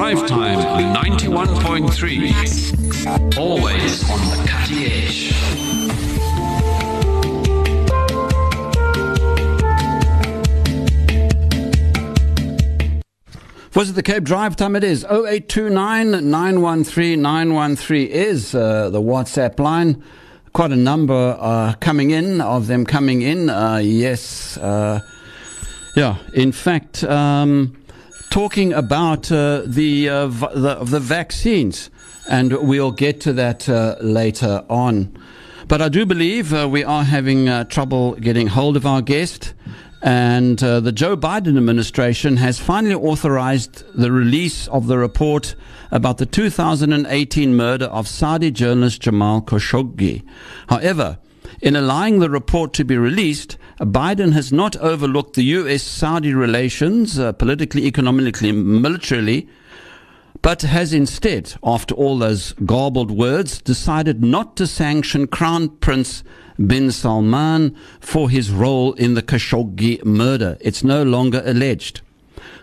Drive Time 91.3. Always on the cutting edge. Voice of the Cape Drive time? It is 0829 913 913 is uh, the WhatsApp line. Quite a number uh, coming in, of them coming in. Uh, yes. Uh, yeah, in fact, um, talking about uh, the, uh, v- the, the vaccines, and we'll get to that later on. But I do believe we are having trouble getting hold of our guest. And uh, the Joe Biden administration has finally authorized the release of the report about the 2018 murder of Saudi journalist Jamal Khashoggi. However, in allowing the report to be released, Biden has not overlooked the U.S. Saudi relations, uh, politically, economically, militarily, but has instead, after all those garbled words, decided not to sanction Crown Prince bin Salman for his role in the Khashoggi murder. It's no longer alleged.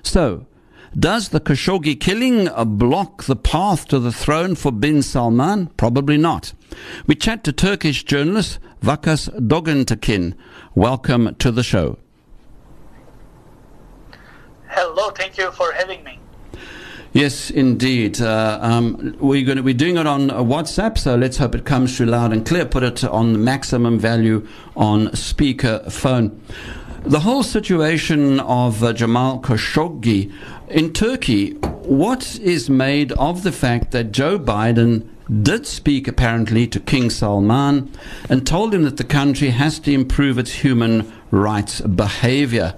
So, does the Khashoggi killing block the path to the throne for bin Salman? Probably not. We chat to Turkish journalist Vakkas Dogantekin. Welcome to the show. Hello, thank you for having me. Yes, indeed. Uh, um, we're going to be doing it on WhatsApp, so let's hope it comes through loud and clear. Put it on the maximum value on speaker phone. The whole situation of uh, Jamal Khashoggi in Turkey, what is made of the fact that Joe Biden did speak apparently to King Salman and told him that the country has to improve its human rights behavior.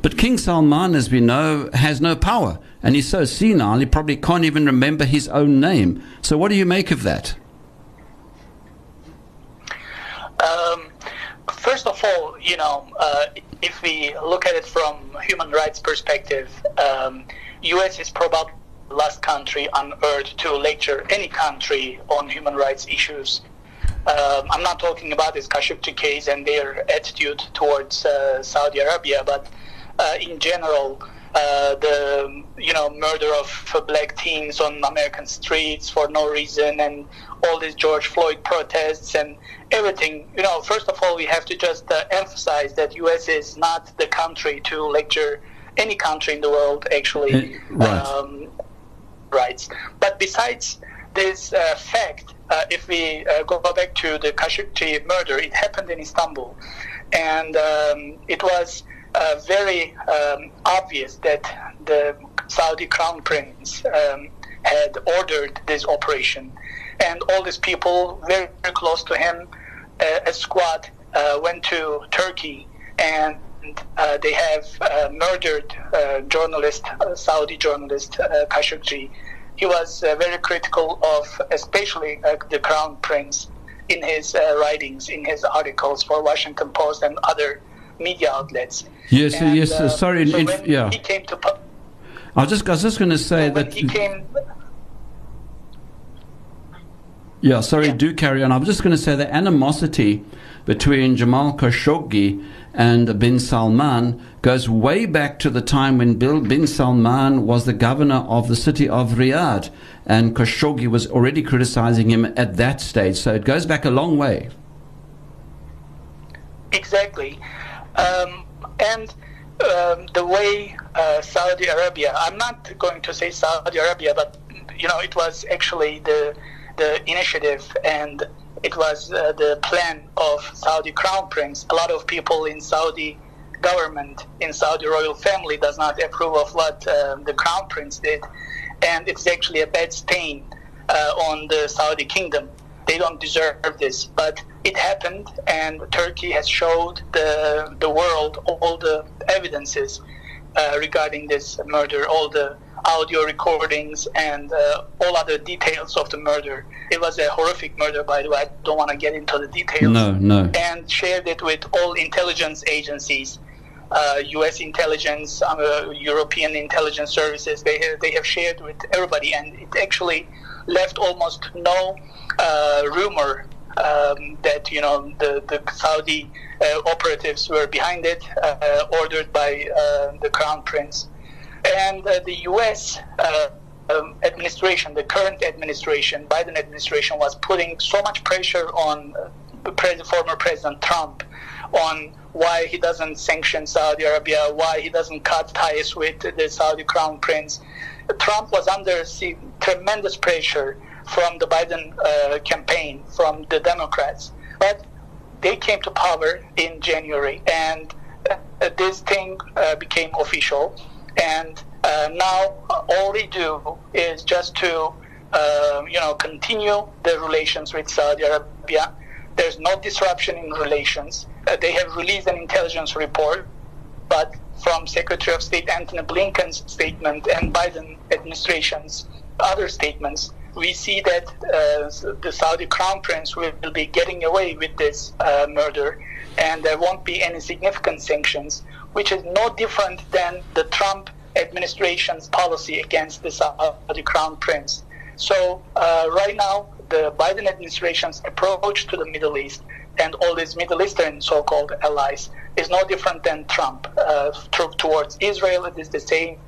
But King Salman, as we know, has no power and he's so senile he probably can't even remember his own name. So, what do you make of that? Um, first of all, you know, uh, if we look at it from human rights perspective, um, U.S. is probably the last country on earth to lecture any country on human rights issues. Um, I'm not talking about this Khashoggi case and their attitude towards uh, Saudi Arabia, but uh, in general, uh, the you know murder of black teens on American streets for no reason, and all these George Floyd protests and everything. You know, first of all, we have to just uh, emphasize that U.S. is not the country to lecture any country in the world, actually. Eh, right. Um, rights. But besides this uh, fact, uh, if we uh, go back to the Khashoggi murder, it happened in Istanbul, and um, it was uh, very um, obvious that the Saudi crown prince um, had ordered this operation, and all these people very, very close to him, uh, a squad uh, went to Turkey, and uh, they have uh, murdered uh, journalist, Saudi journalist Khashoggi. He was very critical of, especially the crown prince, in his writings, in his articles for Washington Post and other media outlets. Yes, and, yes. Uh, sorry, so in, yeah. He came to. I was just, I was just going to say so that. he came. Yeah, sorry, Yeah. do carry on. I was just going to say the animosity between Jamal Khashoggi and bin Salman goes way back to the time when Bill bin Salman was the governor of the city of Riyadh, and Khashoggi was already criticizing him at that stage. So it goes back a long way. Exactly. Um, and um, the way uh, Saudi Arabia, I'm not going to say Saudi Arabia, but you know, it was actually the the initiative and it was uh, the plan of Saudi crown prince. A lot of people in Saudi government, in Saudi royal family, does not approve of what uh, the crown prince did, and it's actually a bad stain uh, on the Saudi kingdom. They don't deserve this, but it happened, and Turkey has showed the the world all the evidences uh, regarding this murder, all the audio recordings and uh, all other details of the murder. It was a horrific murder, by the way. I don't want to get into the details. No, no. And shared it with all intelligence agencies, uh, U.S. intelligence, uh, European intelligence services. They have, they have shared with everybody, and it actually left almost no uh, rumor um, that you know the the Saudi uh, operatives were behind it, uh, ordered by uh, the crown prince, and uh, the U.S. Uh, um, administration, the current administration, Biden administration, was putting so much pressure on uh, former President Trump on why he doesn't sanction Saudi Arabia, why he doesn't cut ties with the Saudi crown prince. Trump was under tremendous pressure from the Biden uh, campaign, from the Democrats. But they came to power in January, and uh, this thing uh, became official. And uh, now all they do is just to, um, you know, continue the relations with Saudi Arabia. There's no disruption in relations. Uh, they have released an intelligence report, but from Secretary of State Antony Blinken's statement and Biden administration's other statements, we see that uh, the Saudi crown prince will be getting away with this uh, murder, and there won't be any significant sanctions, which is no different than the Trump administration's policy against the Saudi crown prince. So uh, right now, the Biden administration's approach to the Middle East and all these Middle Eastern so-called allies is no different than Trump. Uh, towards Israel, it is the same.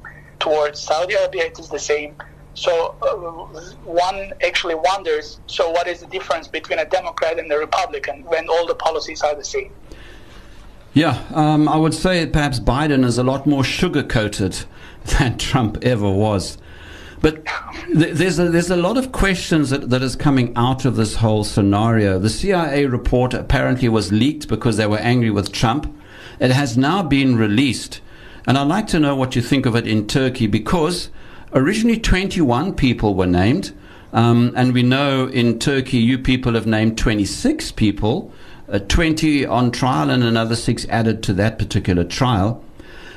Towards Saudi Arabia, it is the same. So uh, one actually wonders, so what is the difference between a Democrat and a Republican when all the policies are the same? Yeah, um, I would say perhaps Biden is a lot more sugar coated than Trump ever was. But th- there's a, there's a lot of questions that, that is coming out of this whole scenario. The CIA report apparently was leaked because they were angry with Trump. It has now been released. And I'd like to know what you think of it in Turkey because Originally, 21 people were named. Um, and we know in Turkey, you people have named 26 people, uh, 20 on trial, and another six added to that particular trial.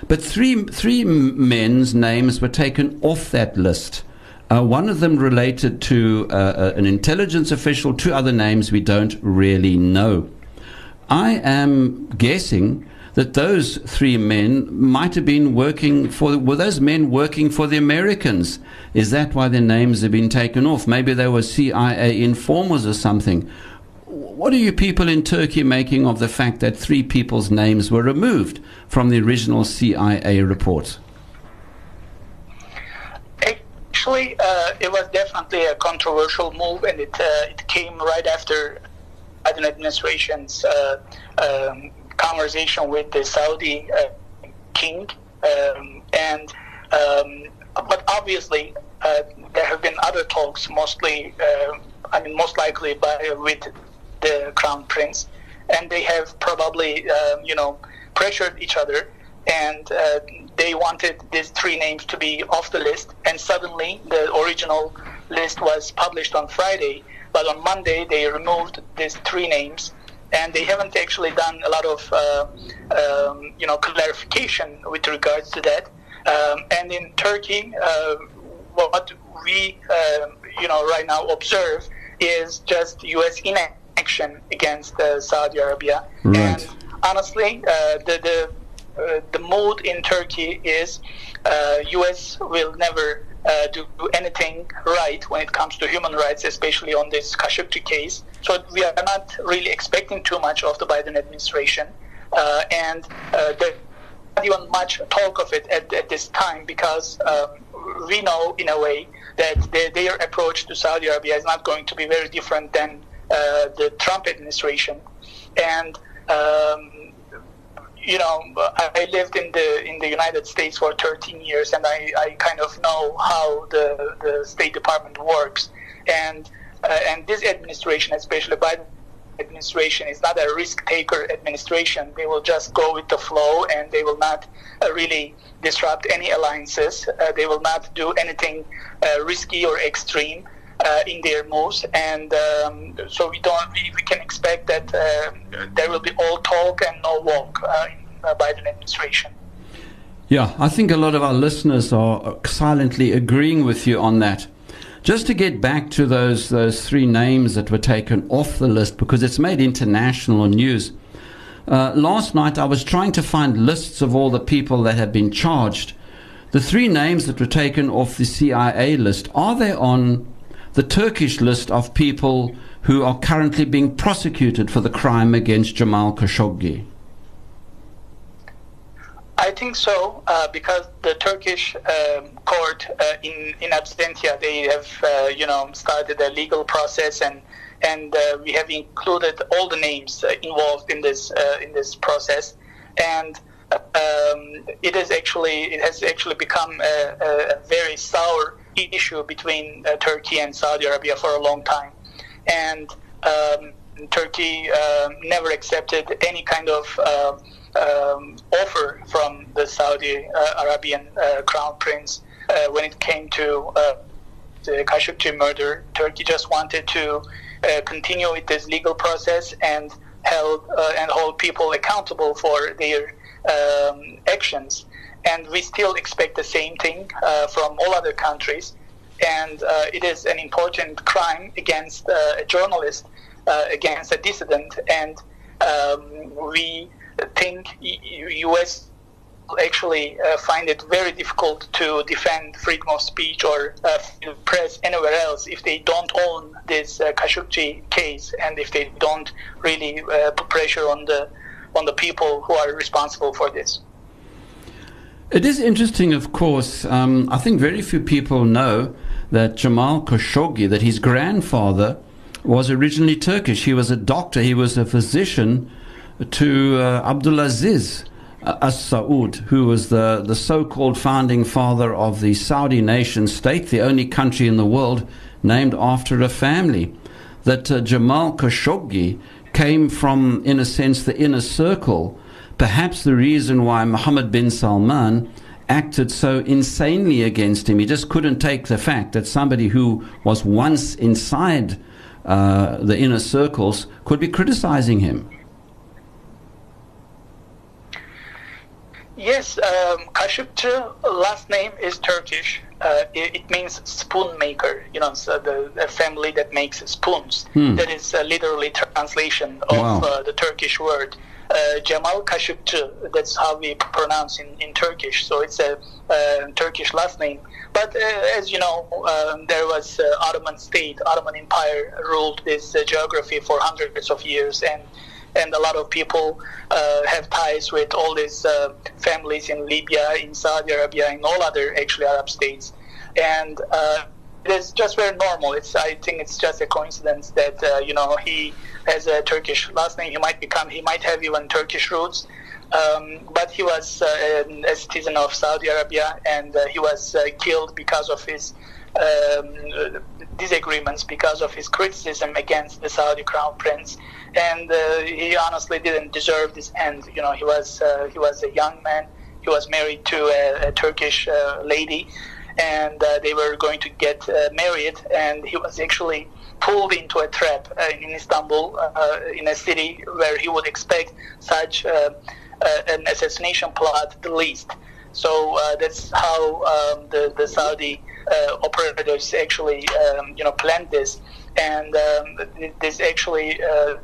But three, three men's names were taken off that list. Uh, one of them related to uh, uh an intelligence official, two other names we don't really know. I am guessing that those three men might have been working for, were those men working for the Americans? Is that why their names have been taken off? Maybe they were CIA informers or something. What are you people in Turkey making of the fact that three people's names were removed from the original CIA report? Actually, uh, it was definitely a controversial move, and it, uh, it came right after Biden administration's uh, um, conversation with the Saudi uh, king, um, and um, but obviously uh, there have been other talks, mostly uh, I mean most likely by with the crown prince, and they have probably um, you know pressured each other, and uh, they wanted these three names to be off the list, and suddenly the original list was published on Friday, but on Monday they removed these three names and they haven't actually done a lot of uh, um, you know clarification with regards to that. Um, and in Turkey, uh, what we uh, you know right now observe is just U.S. inaction against uh, Saudi Arabia. Right. And honestly, uh, the the uh, the mood in Turkey is U.S. will never uh, do anything right when it comes to human rights, especially on this Khashoggi case. So we are not really expecting too much of the Biden administration, uh, and uh, there's not even much talk of it at, at this time because um, we know in a way that their, their, approach to Saudi Arabia is not going to be very different than uh, the Trump administration, and um, you know, I lived in the in the United States for 13 years, and I, I kind of know how the the State Department works, and uh, and this administration, especially Biden administration, is not a risk taker administration. They will just go with the flow, and they will not uh, really disrupt any alliances. Uh, they will not do anything uh, risky or extreme. Uh, in their moves, and um, so we don't we, we can expect that uh, there will be all talk and no walk uh, the Biden administration. Yeah, I think a lot of our listeners are silently agreeing with you on that. Just to get back to those those three names that were taken off the list because it's made international news. Uh, last night I was trying to find lists of all the people that have been charged. The three names that were taken off the CIA list are they on the Turkish list of people who are currently being prosecuted for the crime against Jamal Khashoggi? I think so uh, because the Turkish um, court uh, in in absentia they have uh, you know started a legal process and and uh, we have included all the names uh, involved in this uh, in this process. And um, it is actually it has actually become a, a very sour issue between Turkey and Saudi Arabia for a long time. And um, Turkey never accepted any kind of um, offer from the Saudi uh, Arabian uh, crown prince uh, when it came to the Khashoggi murder. Turkey just wanted to continue with this legal process and held and hold people accountable for their um, actions. And we still expect the same thing from all other countries. And it is an important crime against a journalist, against a dissident, and um, we think U.S. actually uh, find it very difficult to defend freedom of speech or uh, press anywhere else if they don't own this uh, Khashoggi case and if they don't really uh, put pressure on the on the people who are responsible for this. It is interesting, of course. Um, I think very few people know that Jamal Khashoggi, that his grandfather was originally Turkish. He was a doctor. He was a physician to uh, Abdulaziz As Saud, who was the, the so called founding father of the Saudi nation state, the only country in the world named after a family. That uh, Jamal Khashoggi came from, in a sense, the inner circle. Perhaps the reason why Mohammed bin Salman acted so insanely against him. He just couldn't take the fact that somebody who was once inside uh, the inner circles could be criticizing him. Yes, um, last name is Turkish. Uh, it, it, means spoon maker. You know, so the, the family that makes spoons. Hmm. That is uh, literally translation of wow. uh, the Turkish word. Uh, Jamal Khashoggi. That's how we pronounce in, in Turkish. So it's a uh, Turkish last name. But uh, as you know, um, there was Ottoman state, Ottoman Empire ruled this geography for hundreds of years, and and a lot of people uh, have ties with all these uh, families in Libya, in Saudi Arabia, in all other actually Arab states, and uh, it is just very normal. It's I think it's just a coincidence that uh, you know he has a Turkish last name. He might become he might have even Turkish roots. Um, but he was uh, a citizen of Saudi Arabia, and uh, he was killed because of his um, disagreements because of his criticism against the Saudi crown prince, and uh, he honestly didn't deserve this end. You know, he was uh, he was a young man. He was married to a, a Turkish uh, lady, and uh, they were going to get uh, married, and he was actually pulled into a trap uh, in Istanbul, in a city where he would expect such an assassination plot the least. So that's how um, the the Saudi uh, operators actually um, you know planned this, and um, this actually uh,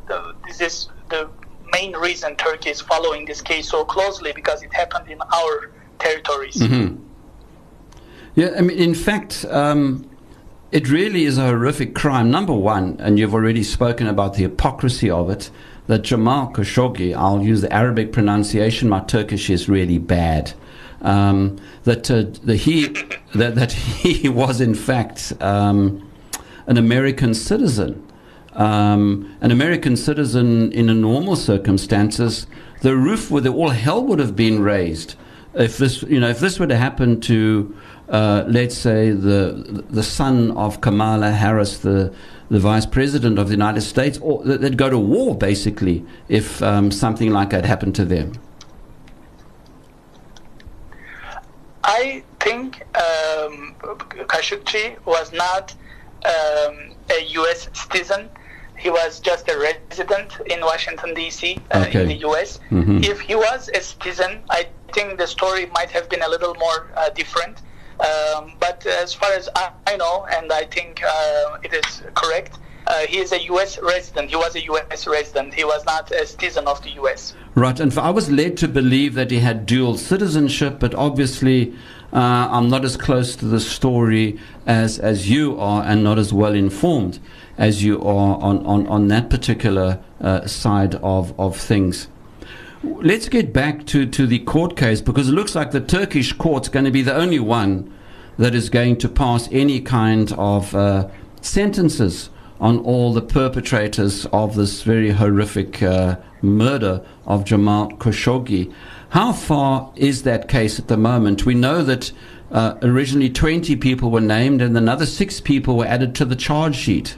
this is the main reason Turkey is following this case so closely because it happened in our territories. Mm-hmm. Yeah, I mean, in fact. Um, it really is a horrific crime. Number one, and you've already spoken about the hypocrisy of it, that Jamal Khashoggi, I'll use the Arabic pronunciation, my Turkish is really bad um, that uh, the he that, that he was in fact um, an American citizen. Um, an American citizen in normal circumstances, the roof with all hell would have been raised if this, you know, if this were to happen to, uh, let's say, the the son of Kamala Harris, the the vice president of the United States, or they'd go to war basically if um, something like that happened to them. I think um, Khashoggi was not um, a U.S. citizen. He was just a resident in Washington D.C. Uh, okay. in the U.S. Mm-hmm. If he was a citizen, I think the story might have been a little more uh, different. Um, but as far as I, I know, and I think uh, it is correct, uh, he is a U.S. resident. He was a U.S. resident. He was not a citizen of the U.S. Right, and I was led to believe that he had dual citizenship, but obviously uh, I'm not as close to the story as, as you are and not as well informed as you are on, on, on that particular uh, side of, of things. Let's get back to, to the court case because it looks like the Turkish court's going to be the only one that is going to pass any kind of uh, sentences on all the perpetrators of this very horrific uh, murder of Jamal Khashoggi. How far is that case at the moment? We know that uh, originally 20 people were named and another six people were added to the charge sheet.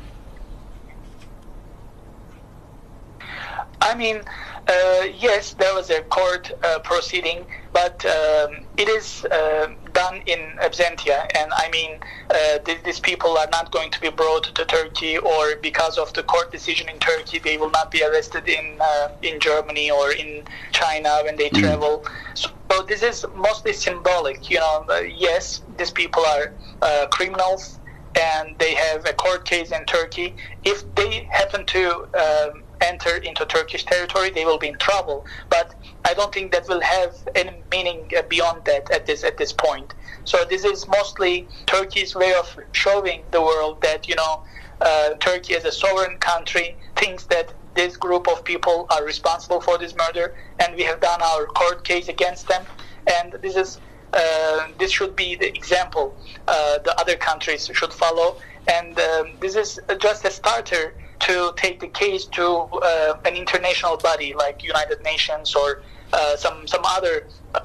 I mean, uh, yes, there was a court uh, proceeding, but um, it is uh, done in absentia, and I mean, uh, th- these people are not going to be brought to Turkey, or because of the court decision in Turkey, they will not be arrested in uh, in Germany or in China when they travel. So, so this is mostly symbolic. You know, uh, yes, these people are criminals, and they have a court case in Turkey. If they happen to um, enter into Turkish territory, they will be in trouble. But I don't think that will have any meaning uh, beyond that at this at this point. So this is mostly Turkey's way of showing the world that you know uh, Turkey as a sovereign country thinks that this group of people are responsible for this murder, and we have done our court case against them. And this is uh, this should be the example uh, the other countries should follow. And um, this is just a starter to take the case to uh, an international body like United Nations or uh, some some other um,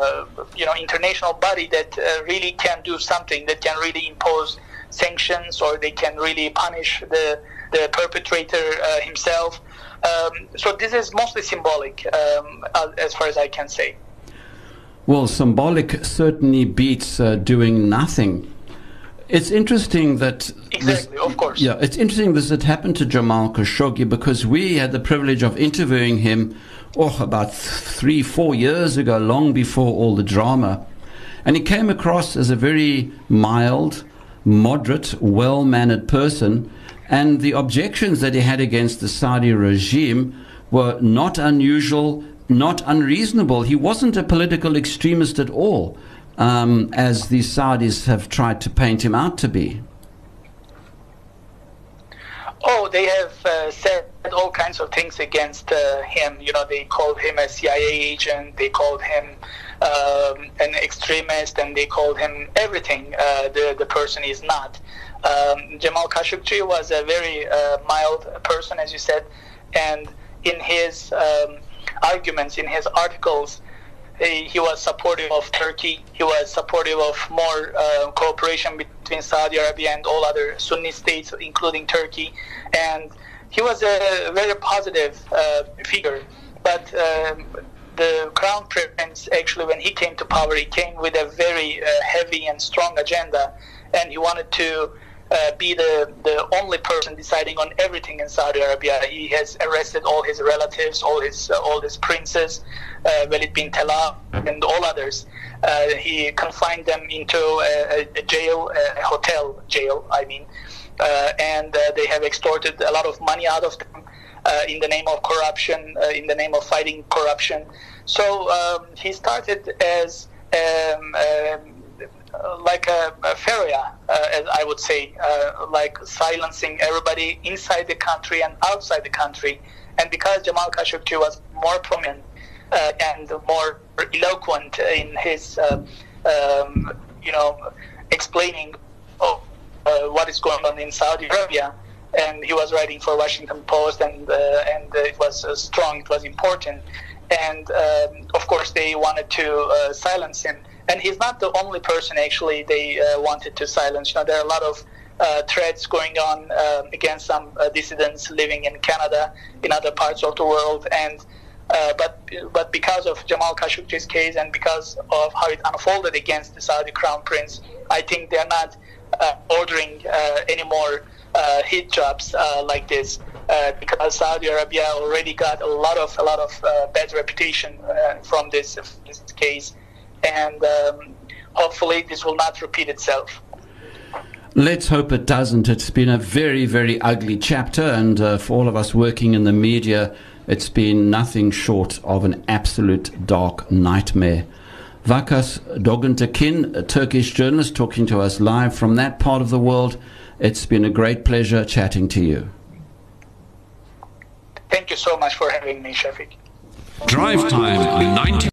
uh, you know international body that uh, really can do something that can really impose sanctions or they can really punish the the perpetrator uh, himself. Um, so this is mostly symbolic, um, as far as I can say. Well, symbolic certainly beats uh, doing nothing. It's interesting that exactly, this, of course. Yeah, it's interesting this had happened to Jamal Khashoggi because we had the privilege of interviewing him, oh, about three, four years ago, long before all the drama, and he came across as a very mild, moderate, well-mannered person, and the objections that he had against the Saudi regime were not unusual, not unreasonable. He wasn't a political extremist at all um, as the Saudis have tried to paint him out to be? Oh, they have uh, said all kinds of things against uh, him. You know, they called him a CIA agent, they called him um, an extremist, and they called him everything uh, the, the person is not. Um, Jamal Khashoggi was a very uh, mild person, as you said, and in his um, arguments, in his articles, he, was supportive of Turkey. He was supportive of more uh, cooperation between Saudi Arabia and all other Sunni states, including Turkey. And he was a very positive uh, figure. But um, the crown prince, actually, when he came to power, he came with a very uh, heavy and strong agenda, and he wanted to uh, be the, the only person deciding on everything in Saudi Arabia. He has arrested all his relatives, all his uh, all his princes, uh, Walid bin Talal, and all others. Uh, he confined them into a, a jail, a hotel jail, I mean, uh, and uh, they have extorted a lot of money out of them. in the name of corruption, in the name of fighting corruption. So um, he started as um, um, like a, a uh, as I would say, uh, like silencing everybody inside the country and outside the country. And because Jamal Khashoggi was more prominent uh, and more eloquent in his, uh, um, you know, explaining oh, what is going on in Saudi Arabia, and he was writing for Washington Post, and and it was strong, it was important, and um, of course they wanted to silence him and he's not the only person actually they uh, wanted to silence. You know, there are a lot of uh, threats going on uh, against some uh, dissidents living in Canada, in other parts of the world, and uh, but but because of Jamal Khashoggi's case and because of how it unfolded against the Saudi crown prince, I think they're not uh, ordering any more hit jobs like this. because Saudi Arabia already got a lot of a lot of bad reputation from this, this case, and um, hopefully this will not repeat itself. Let's hope it doesn't. It's been a very, very ugly chapter, and uh, for all of us working in the media, it's been nothing short of an absolute dark nightmare. Vakkas Dogantekin, a Turkish journalist, talking to us live from that part of the world. It's been a great pleasure chatting to you. Thank you so much for having me, Shafiq. Drive time 90.